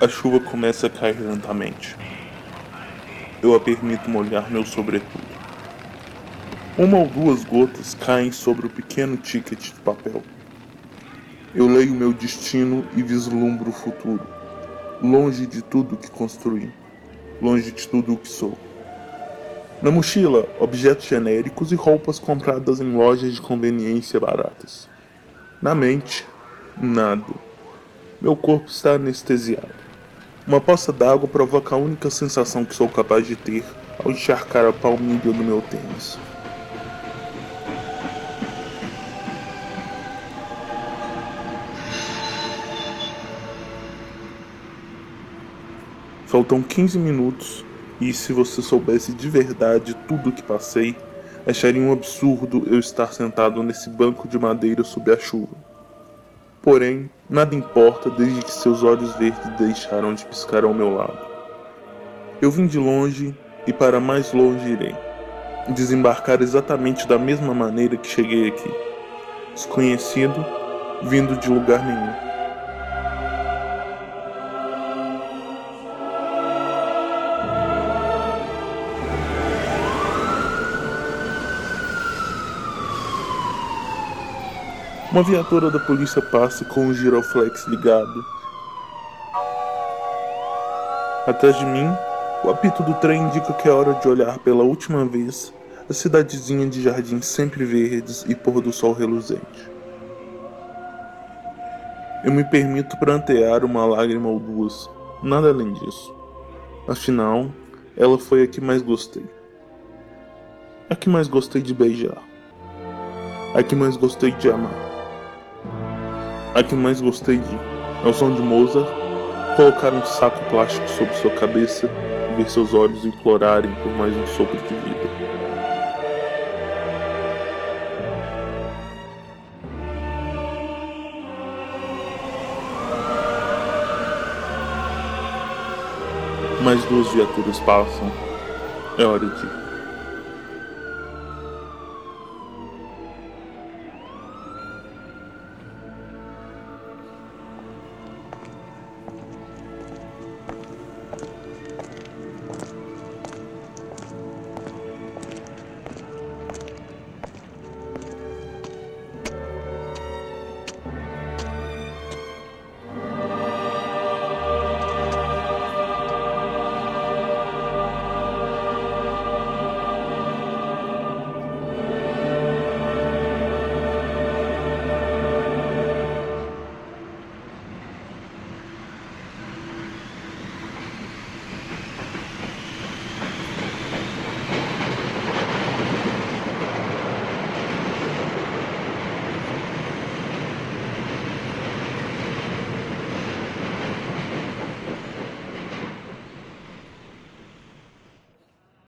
A chuva começa a cair lentamente. Eu a permito molhar meu sobretudo. Uma ou duas gotas caem sobre o pequeno ticket de papel. Eu leio meu destino e vislumbro o futuro, longe de tudo que construí, longe de tudo o que sou. Na mochila, objetos genéricos e roupas compradas em lojas de conveniência baratas. Na mente, nada. Meu corpo está anestesiado. Uma poça d'água provoca a única sensação que sou capaz de ter ao encharcar a palmilha do meu tênis. Faltam 15 minutos e se você soubesse de verdade tudo o que passei, acharia um absurdo eu estar sentado nesse banco de madeira sob a chuva. Porém, nada importa desde que seus olhos verdes deixaram de piscar ao meu lado. Eu vim de longe e para mais longe irei. Desembarcar exatamente da mesma maneira que cheguei aqui. Desconhecido, vindo de lugar nenhum. Uma viatura da polícia passa com o giroflex ligado. Atrás de mim, o apito do trem indica que é hora de olhar pela última vez a cidadezinha de jardins sempre verdes e pôr do sol reluzente. Eu me permito prantear uma lágrima ou duas, nada além disso. Afinal, ela foi a que mais gostei. A que mais gostei de beijar. A que mais gostei de amar. A que mais gostei de, ao som de Mozart, colocar um saco plástico sobre sua cabeça e ver seus olhos implorarem por mais um sopro de vida. Mais duas viaturas passam. É hora de ir.